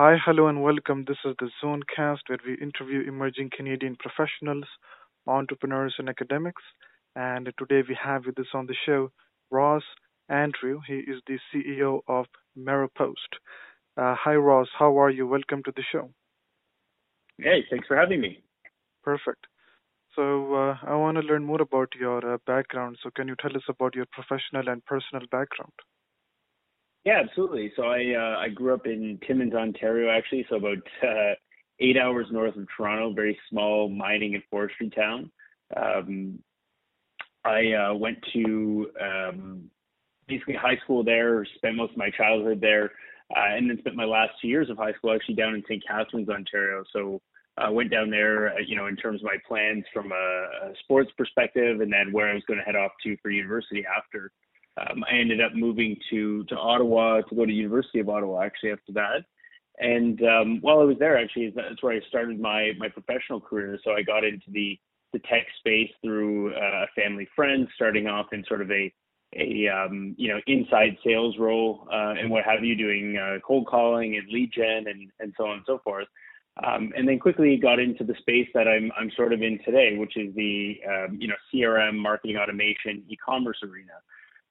Hi, hello, and welcome. This is the Zonecast where we interview emerging Canadian professionals, entrepreneurs, and academics. And today we have with us on the show Ross Andrew. He is the CEO of Maropost. Uh, hi, Ross. How are you? Welcome to the show. Hey, thanks for having me. Perfect. So uh, I want to learn more about your uh, background. So can you tell us about your professional and personal background? Yeah, absolutely. So I uh, I grew up in Timmins, Ontario, actually, so about uh, eight hours north of Toronto, very small mining and forestry town. Um, I uh, went to um, basically high school there, spent most of my childhood there, uh, and then spent my last two years of high school actually down in St. Catharines, Ontario. So I uh, went down there, uh, you know, in terms of my plans from a, a sports perspective, and then where I was going to head off to for university after. Um, I ended up moving to to Ottawa to go to University of Ottawa actually after that. And um, while I was there, actually, that's where I started my my professional career. So I got into the the tech space through uh, a family friend, starting off in sort of a a um, you know inside sales role uh, and what have you, doing uh, cold calling and lead gen and and so on and so forth. Um, and then quickly got into the space that I'm I'm sort of in today, which is the um, you know CRM, marketing automation, e-commerce arena.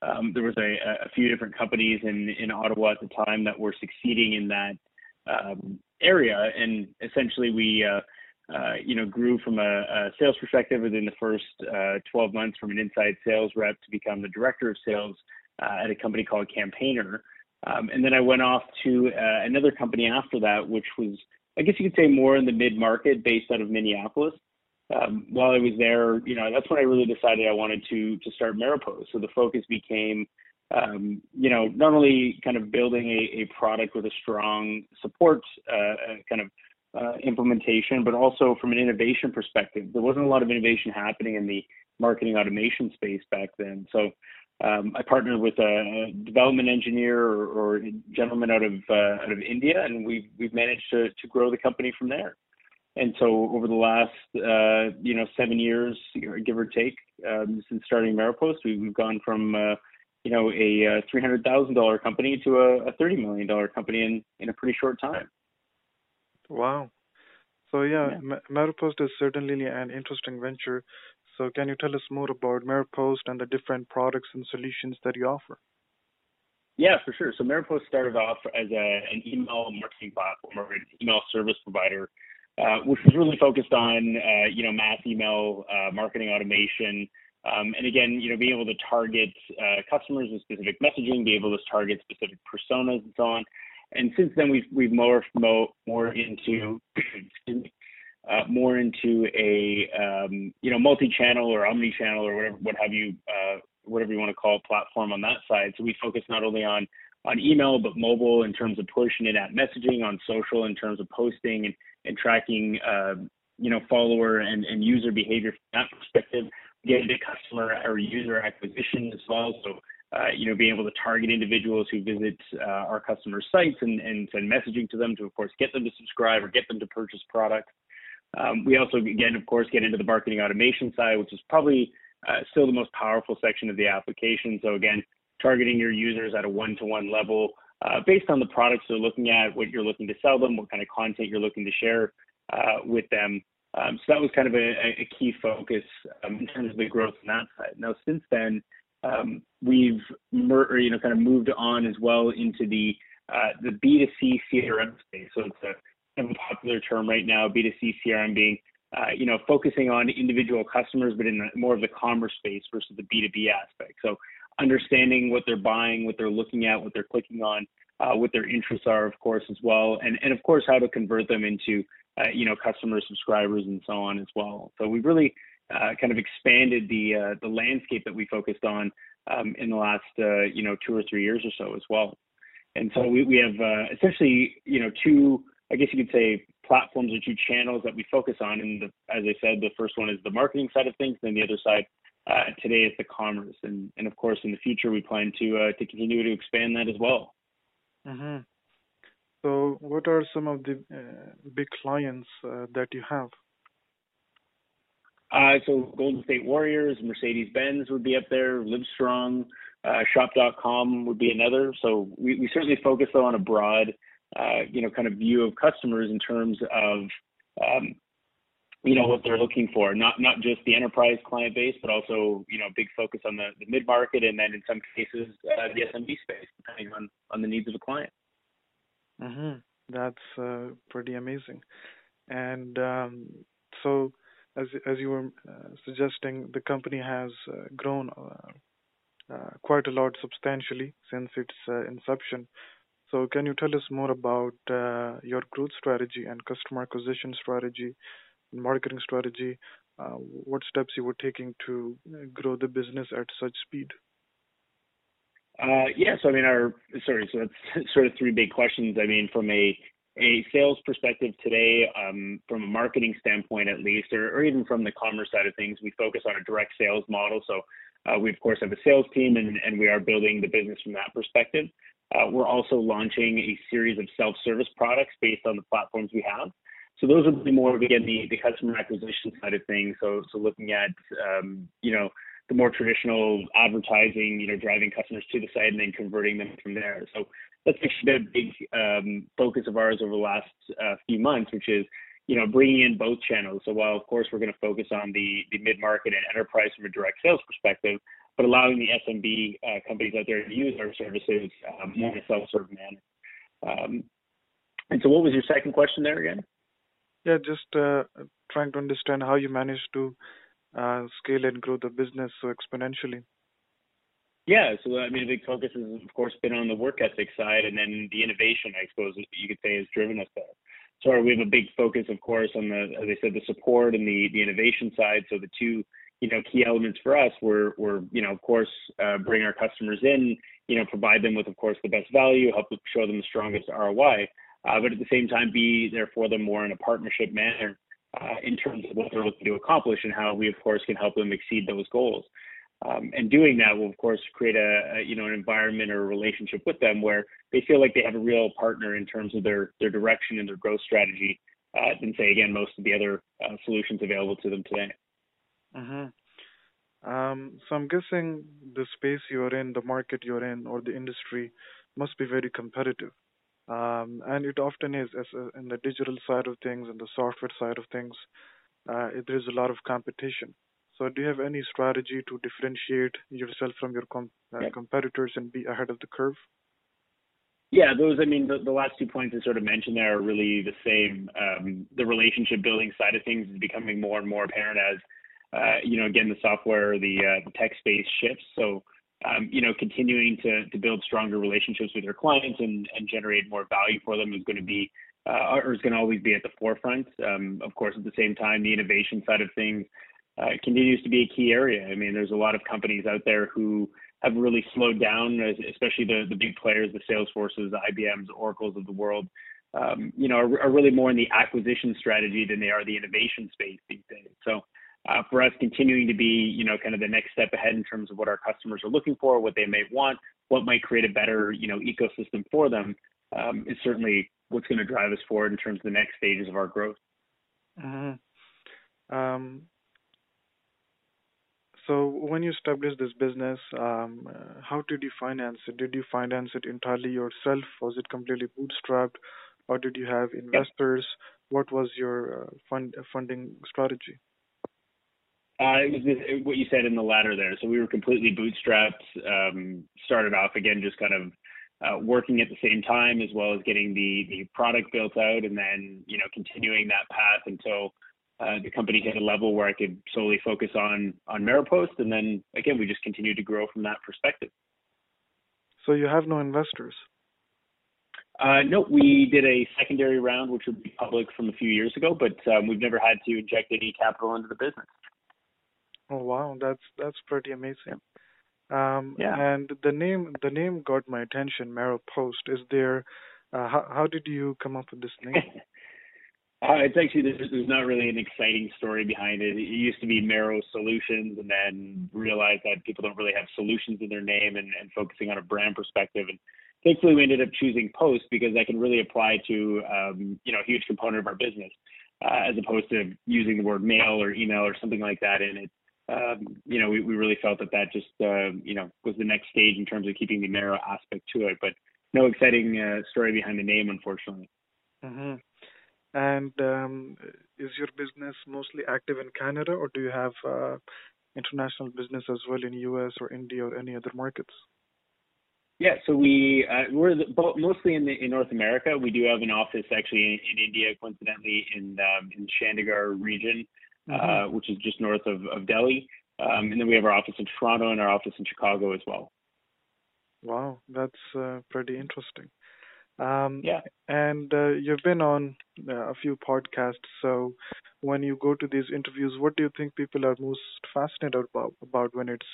Um, there was a, a, few different companies in in Ottawa at the time that were succeeding in that um, area, and essentially we uh, uh, you know grew from a, a, sales perspective within the first uh, 12 months from an inside sales rep to become the director of sales uh, at a company called Campaigner. Um, and then I went off to uh, another company after that, which was I guess you could say more in the mid market based out of Minneapolis. Um, while I was there, you know, that's when I really decided I wanted to to start Maropost. So the focus became, um, you know, not only kind of building a, a product with a strong support uh, uh, kind of uh, implementation, but also from an innovation perspective. There wasn't a lot of innovation happening in the marketing automation space back then. So um, I partnered with a development engineer or, or gentleman out of uh, out of India, and we've we've managed to to grow the company from there. And so over the last uh, you know seven years, give or take, um, since starting Maropost, we, we've gone from uh, you know a, a three hundred thousand dollar company to a, a thirty million dollar company in in a pretty short time. Wow. So yeah, yeah. Maropost is certainly an interesting venture. So can you tell us more about Maropost and the different products and solutions that you offer? Yeah, for sure. So Maropost started off as a, an email marketing platform or an email service provider, uh, which was really focused on uh, you know mass email uh, marketing automation, um, and again, you know, being able to target uh, customers with specific messaging, be able to target specific personas and so on. And since then, we've we've morphed more, more into uh, more into a um, you know multi-channel or omni-channel or whatever what have you uh, whatever you want to call platform on that side. So we focus not only on on email but mobile in terms of push and in-app messaging, on social in terms of posting and, and tracking uh, you know follower and, and user behavior from that perspective. Get into customer or user acquisition as well. So uh, you know, being able to target individuals who visit uh, our customer sites and, and send messaging to them to, of course, get them to subscribe or get them to purchase products. Um, we also, again, of course, get into the marketing automation side, which is probably uh, still the most powerful section of the application. So again, targeting your users at a one-to-one level uh, based on the products they're looking at, what you're looking to sell them, what kind of content you're looking to share uh, with them. Um, so that was kind of a, a key focus um, in terms of the growth on that side. Now, since then, um, we've mer- you know kind of moved on as well into the uh, the B2C CRM space. So it's a popular term right now, B2C CRM being, uh, you know, focusing on individual customers, but in more of the commerce space versus the B2B aspect. So understanding what they're buying, what they're looking at, what they're clicking on, uh, what their interests are, of course, as well, and and of course how to convert them into, uh, you know, customer subscribers and so on as well. So we've really uh, kind of expanded the uh, the landscape that we focused on um, in the last uh, you know two or three years or so as well. And so we, we have uh, essentially you know two I guess you could say platforms or two channels that we focus on. And the, as I said, the first one is the marketing side of things, then the other side uh, today is the commerce. And, and of course, in the future, we plan to uh, to continue to expand that as well. Mm-hmm. So, what are some of the uh, big clients uh, that you have? Uh, so, Golden State Warriors, Mercedes Benz would be up there, Livestrong, uh, Shop.com would be another. So, we, we certainly focus though on a broad uh, you know, kind of view of customers in terms of, um, you know, what they're looking for. Not not just the enterprise client base, but also, you know, big focus on the, the mid market, and then in some cases uh, the SMB space, depending on on the needs of the client. Mm-hmm. That's uh, pretty amazing. And um, so, as as you were uh, suggesting, the company has uh, grown uh, uh, quite a lot substantially since its inception. So, can you tell us more about your growth strategy and customer acquisition strategy, marketing strategy? Uh, what steps you were taking to uh, grow the business at such speed? Uh, yeah, so I mean, our sorry, so that's sort of three big questions. I mean, from a a sales perspective today, um, from a marketing standpoint at least, or, or, even from the commerce side of things, we focus on a direct sales model. So we of course have a sales team, and, and we are building the business from that perspective. Uh, we're also launching a series of self-service products based on the platforms we have. So those would be more of again the, the customer acquisition side of things. So so looking at um, you know the more traditional advertising, you know, driving customers to the site and then converting them from there. So that's actually been a big um, focus of ours over the last uh, few months, which is, you know, bringing in both channels. So while of course we're going to focus on the the mid market and enterprise from a direct sales perspective, but allowing the SMB uh, companies out there to use our services um, more in a self-serve manner. Um, and so, what was your second question there again? Yeah, just uh, trying to understand how you managed to uh, scale and grow the business so exponentially? Yeah, so I mean, a big focus has of course been on the work ethic side, and then the innovation, I suppose you could say, has driven us there. So we have a big focus, of course, on the, as I said, the support and the the innovation side. So the two, you know, key elements for us were were you know, of course, uh, bring our customers in, you know, provide them with, of course, the best value, help show them the strongest ROI, uh, but at the same time be there for them more in a partnership manner uh, in terms of what they're looking to accomplish and how we, of course, can help them exceed those goals. Um, and doing that will, of course, create a, a, you know an environment or a relationship with them where they feel like they have a real partner in terms of their their direction and their growth strategy uh, than say again most of the other uh, solutions available to them today. Mm-hmm. Um, so I'm guessing the space you're in, the market you're in, or the industry must be very competitive. Um, and it often is as a, in the digital side of things and the software side of things. Uh, there's a lot of competition. So, do you have any strategy to differentiate yourself from your com- uh, competitors and be ahead of the curve? Yeah, those. I mean, the, the last two points I sort of mentioned there are really the same. Um, the relationship building side of things is becoming more and more apparent as, uh, you know, again, the software, the, uh, the tech space shifts. So, um, you know, continuing to, to build stronger relationships with their clients and, and generate more value for them is going to be, uh, or is going to always be at the forefront. Um, of course, at the same time, the innovation side of things uh, continues to be a key area. I mean, there's a lot of companies out there who have really slowed down, especially the, the big players, the Salesforces, the IBMs, Oracles of the world. Um, you know, are, are, really more in the acquisition strategy than they are the innovation space these days. So for us continuing to be, you know, kind of the next step ahead in terms of what our customers are looking for, what they may want, what might create a better, you know, ecosystem for them, um, is certainly what's going to drive us forward in terms of the next stages of our growth. Mm-hmm. Um, so when you established this business, um, uh, how did you finance it? Did you finance it entirely yourself? Was it completely bootstrapped, or did you have investors? What was your uh, fund funding strategy? Uh, it was what you said in the latter there. So we were completely bootstrapped. Um, started off again, just kind of uh, working at the same time, as well as getting the the product built out, and then you know continuing that path until uh, the company hit a level where I could solely focus on on Maropost, and then again we just continued to grow from that perspective. So you have no investors. Uh, no, we did a secondary round, which would be public from a few years ago, but um, we've never had to inject any capital into the business. Oh wow, that's that's pretty amazing. Um, yeah. And the name the name got my attention. Marrow Post. Is there? Uh, how how did you come up with this name? uh, it's actually there's, there's not really an exciting story behind it. It used to be Maro Solutions, and then realized that people don't really have solutions in their name, and, and focusing on a brand perspective. And thankfully, we ended up choosing Post because that can really apply to um, you know a huge component of our business, uh, as opposed to using the word mail or email or something like that in it um, you know, we, we really felt that that just, uh, you know, was the next stage in terms of keeping the Maro aspect to it. But no exciting uh, story behind the name, unfortunately. Mm-hmm. And um, is your business mostly active in Canada, or do you have uh, international business as well in US or India or any other markets? Yeah, so we uh, we're the, mostly in the, in North America. We do have an office actually in, in India, coincidentally in um, in Chandigarh region, mm-hmm. uh, which is just north of, of Delhi. Um, and then we have our office in Toronto and our office in Chicago as well. Wow, that's uh, pretty interesting. Um, yeah. And uh, you've been on uh, a few podcasts. So when you go to these interviews, what do you think people are most fascinated about, about when it's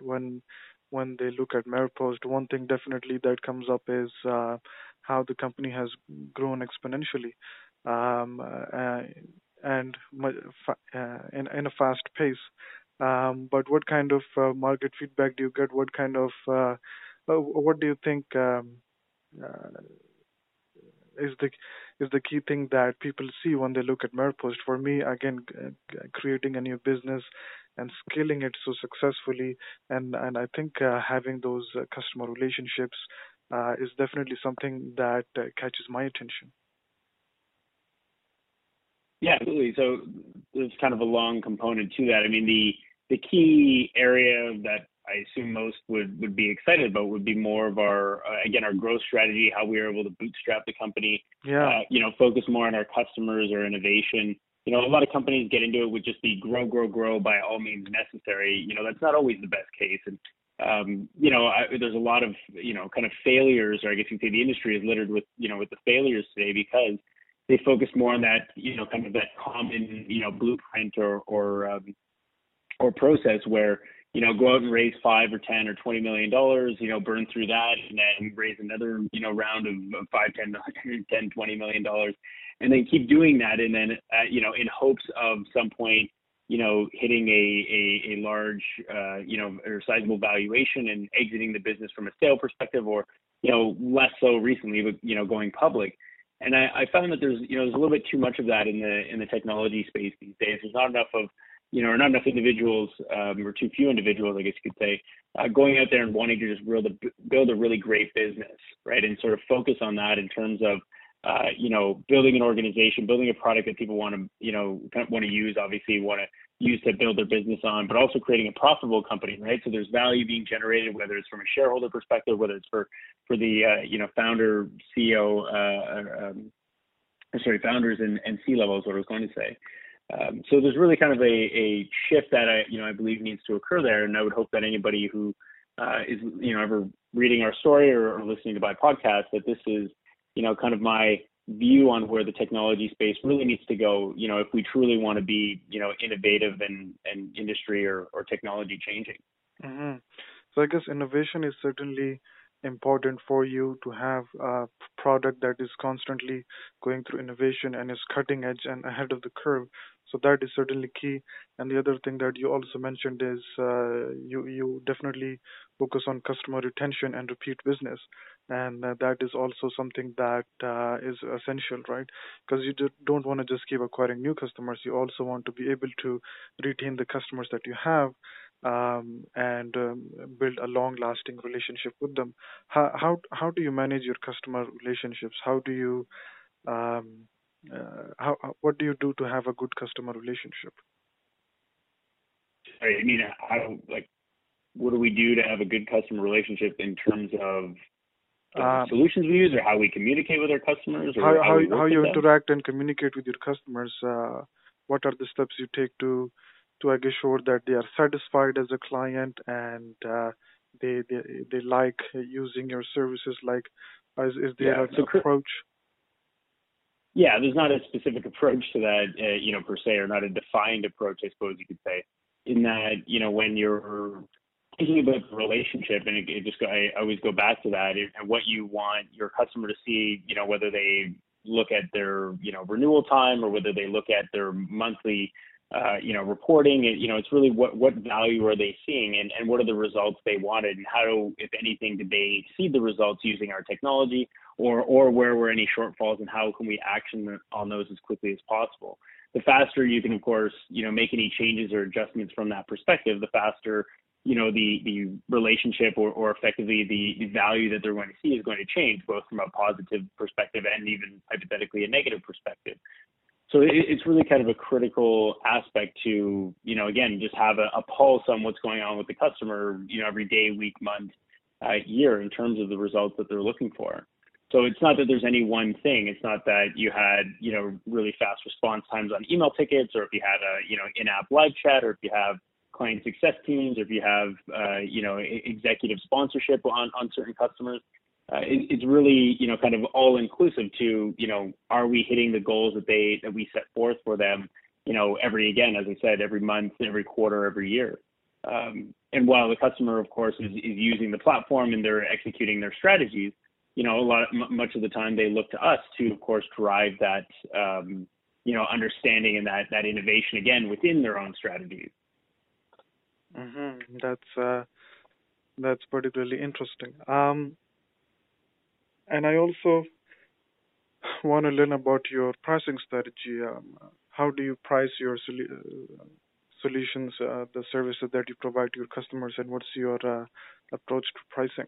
when when they look at Maropost? One thing definitely that comes up is uh, how the company has grown exponentially. Um, uh, and uh, in, in a fast pace. Um, but what kind of uh, market feedback do you get? What kind of uh, what do you think um, is the is the key thing that people see when they look at Maropost? For me, again, creating a new business and scaling it so successfully, and and I think uh, having those uh, customer relationships uh, is definitely something that catches my attention. Yeah, absolutely. So there's kind of a long component to that. I mean, the the key area that I assume most would would be excited about would be more of our uh, again our growth strategy, how we are able to bootstrap the company. Yeah. Uh, you know, focus more on our customers or innovation. You know, a lot of companies get into it with just the grow, grow, grow by all means necessary. You know, that's not always the best case. And um, you know, I, there's a lot of you know kind of failures, or I guess you could say the industry is littered with you know with the failures today because they focus more on that, you know, kind of that common, you know, blueprint or or um, or process where you know go out and raise five or ten or twenty million dollars, you know, burn through that, and then raise another, you know, round of, five, ten, ten, twenty million dollars, and then keep doing that, and then uh, you know, in hopes of some point, you know, hitting a a, a large, uh, you know, or sizable valuation and exiting the business from a sale perspective, or you know, less so recently, but you know, going public and I, I found that there's you know there's a little bit too much of that in the in the technology space these days. There's not enough of you know, or not enough individuals, um, or too few individuals, I guess you could say, uh, going out there and wanting to just build a, build a really great business, right? And sort of focus on that in terms of, uh, you know, building an organization, building a product that people want to, you know, kind of want to use, obviously want to use to build their business on, but also creating a profitable company, right? So there's value being generated, whether it's from a shareholder perspective, whether it's for, for the, uh, you know, founder, CEO, uh, um, sorry, founders and, and C level is what I was going to say. Um, so there's really kind of a, a shift that I, you know, I believe needs to occur there, and I would hope that anybody who uh, is, you know, ever reading our story or, or listening to my podcast, that this is, you know, kind of my view on where the technology space really needs to go. You know, if we truly want to be, you know, innovative and and industry or or technology changing. Mm-hmm. So I guess innovation is certainly important for you to have a product that is constantly going through innovation and is cutting edge and ahead of the curve. So that is certainly key. And the other thing that you also mentioned is uh, you you definitely focus on customer retention and repeat business, and uh, that is also something that uh, is essential, right? Because you don't want to just keep acquiring new customers. You also want to be able to retain the customers that you have um, and um, build a long-lasting relationship with them. How how how do you manage your customer relationships? How do you um, uh, how what do you do to have a good customer relationship? I mean, how like what do we do to have a good customer relationship in terms of uh, solutions we use, or how we communicate with our customers, or how how, how, how you interact and communicate with your customers? Uh, what are the steps you take to to ensure that they are satisfied as a client and uh, they, they they like using your services? Like, is, is there yeah, an so approach? Yeah, there's not a specific approach to that, uh, you know, per se, or not a defined approach, I suppose you could say. In that, you know, when you're thinking about the relationship, and it, it just I always go back to that, and what you want your customer to see, you know, whether they look at their, you know, renewal time or whether they look at their monthly uh, you know, reporting. You know, it's really what what value are they seeing, and and what are the results they wanted, and how, if anything, did they see the results using our technology, or or where were any shortfalls, and how can we action on those as quickly as possible. The faster you can, of course, you know, make any changes or adjustments from that perspective, the faster you know the the relationship or, or effectively the, the value that they're going to see is going to change both from a positive perspective and even hypothetically a negative perspective so it, it's really kind of a critical aspect to you know again just have a, a pulse on what's going on with the customer you know every day week month uh, year in terms of the results that they're looking for so it's not that there's any one thing. It's not that you had, you know, really fast response times on email tickets, or if you had a, you know, in-app live chat, or if you have client success teams, or if you have, uh, you know, executive sponsorship on on certain customers. Uh, it, it's really, you know, kind of all inclusive to, you know, are we hitting the goals that they that we set forth for them, you know, every again, as I said, every month, every quarter, every year. Um, and while the customer, of course, is, is using the platform and they're executing their strategies, you know, a lot, m- much of the time they look to us to, of course, drive that, um, you know, understanding and that that innovation again within their own strategies. Mm-hmm. That's uh, that's particularly interesting. Um, and I also want to learn about your pricing strategy. Um, how do you price your solu- solutions, uh, the services that you provide to your customers, and what's your uh, approach to pricing?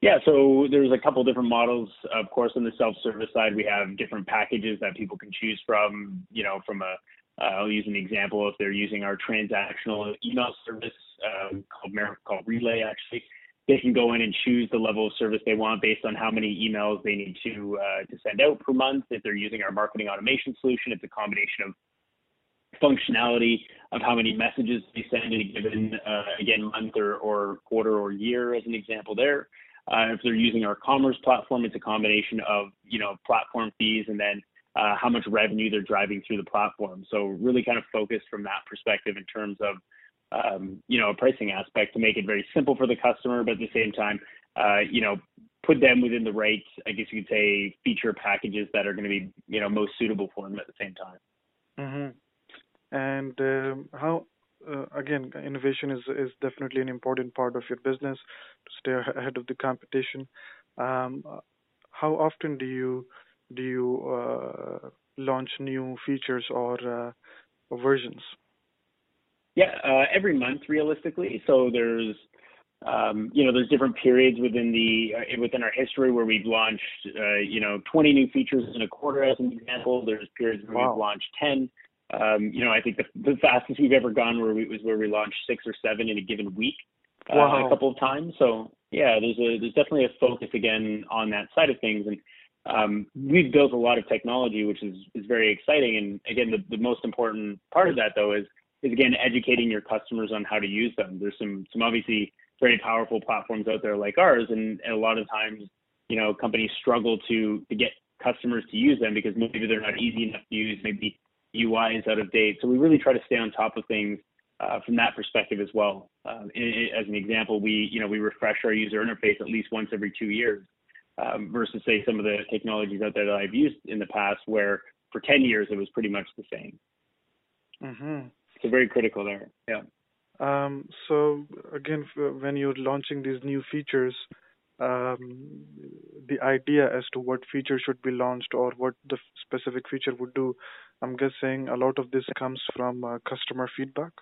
Yeah, so there's a couple different models. Of course, on the self-service side, we have different packages that people can choose from. You know, from a uh, I'll use an example. If they're using our transactional email service um, called called Relay, actually, they can go in and choose the level of service they want based on how many emails they need to uh, to send out per month. If they're using our marketing automation solution, it's a combination of functionality of how many messages they send in a given uh, again month or, or quarter or year, as an example there. Uh, if they're using our commerce platform, it's a combination of you know platform fees and then uh, how much revenue they're driving through the platform. So really kind of focused from that perspective in terms of um, you know a pricing aspect to make it very simple for the customer, but at the same time, uh, you know put them within the right, I guess you could say, feature packages that are going to be you know most suitable for them at the same time. Mm-hmm. And um, how uh, again, innovation is is definitely an important part of your business to stay ahead of the competition. Um, how often do you do you uh, launch new features or, uh, versions? Yeah, uh, every month realistically. So there's um, you know there's different periods within the uh, within our history where we've launched uh, you know 20 new features in a quarter as an example. There's periods where wow. we've launched 10. Um, you know, I think the, the fastest we've ever gone where we, was where we launched six or seven in a given week uh, wow. a couple of times. So yeah, there's a there's definitely a focus again on that side of things, and um, we've built a lot of technology, which is is very exciting. And again, the, the most important part of that though is is again educating your customers on how to use them. There's some some obviously very powerful platforms out there like ours, and, and a lot of times, you know, companies struggle to to get customers to use them because maybe they're not easy enough to use, maybe UI is out of date. So we really try to stay on top of things uh, from that perspective as well. Um, as an example, we you know we refresh our user interface at least once every two years, um, versus say some of the technologies out there that I've used in the past, where for 10 years it was pretty much the same. Mm-hmm. So very critical there. Yeah. Um, so again, when you're launching these new features, um, the idea as to what feature should be launched or what the specific feature would do, I'm guessing a lot of this comes from uh, customer feedback.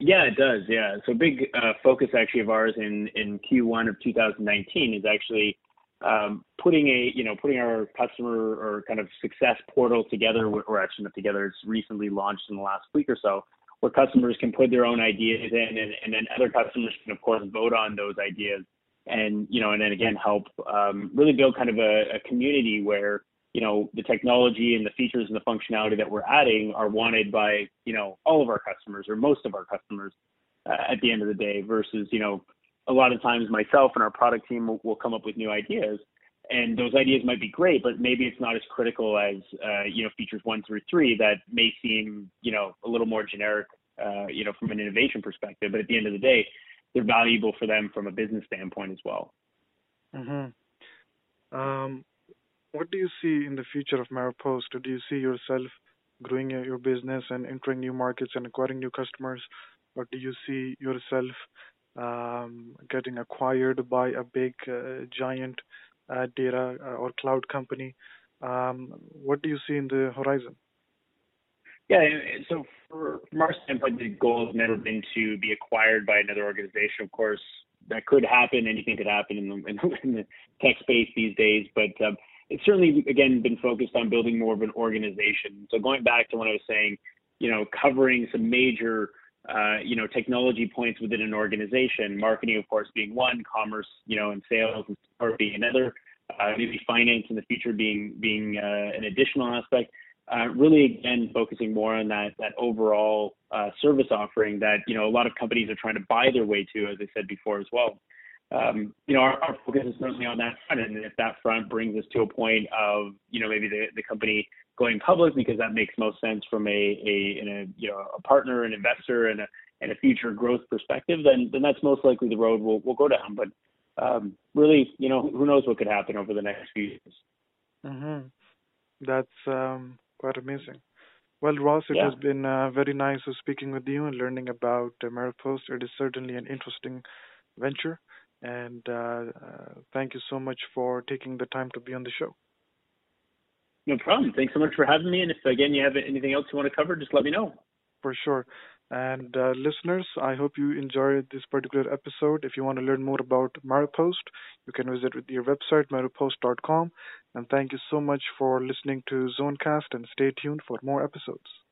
Yeah, it does. Yeah. So big uh, focus actually of ours in in Q1 of 2019 is actually um, putting a you know putting our customer or kind of success portal together, or actually not together. It's recently launched in the last week or so, where customers can put their own ideas in, and, and then other customers can of course vote on those ideas, and you know and then again help um, really build kind of a, a community where you know the technology and the features and the functionality that we're adding are wanted by you know all of our customers or most of our customers uh, at the end of the day versus you know a lot of times myself and our product team will, will come up with new ideas and those ideas might be great but maybe it's not as critical as uh, you know features one through three that may seem you know a little more generic uh, you know from an innovation perspective but at the end of the day they're valuable for them from a business standpoint as well mm-hmm. um, what do you see in the future of Maropost? Do you see yourself growing your business and entering new markets and acquiring new customers, or do you see yourself um, getting acquired by a big uh, giant uh, data uh, or cloud company? Um, what do you see in the horizon? Yeah, so for, from our standpoint, the goal has never been to be acquired by another organization. Of course, that could happen. Anything could happen in the, in the, tech space these days, but um, it's certainly again been focused on building more of an organization. So going back to what I was saying, you know, covering some major uh, you know, technology points within an organization, marketing, of course, being one, commerce, you know, and sales and support being another, uh, maybe finance in the future being being uh, an additional aspect. Uh, really, again, focusing more on that that overall uh, service offering that you know a lot of companies are trying to buy their way to, as I said before as well. Um, you know, our, our, focus is certainly on that front, and if that front brings us to a point of you know maybe the, the company going public because that makes most sense from a a, a you know a partner, an investor, and a and a future growth perspective, then then that's most likely the road we'll we'll go down. But um, really, you know, who knows what could happen over the next few years. Mm-hmm. That's um, quite amazing. Well, Ross, it yeah. has been uh, very nice speaking with you and learning about uh, Maropost. It is certainly an interesting venture, and uh, uh, thank you so much for taking the time to be on the show. No problem. Thanks so much for having me. And if again you have anything else you want to cover, just let me know. For sure. And uh, listeners, I hope you enjoyed this particular episode. If you want to learn more about Maropost, you can visit your website, maropost.com. And thank you so much for listening to Zonecast and stay tuned for more episodes.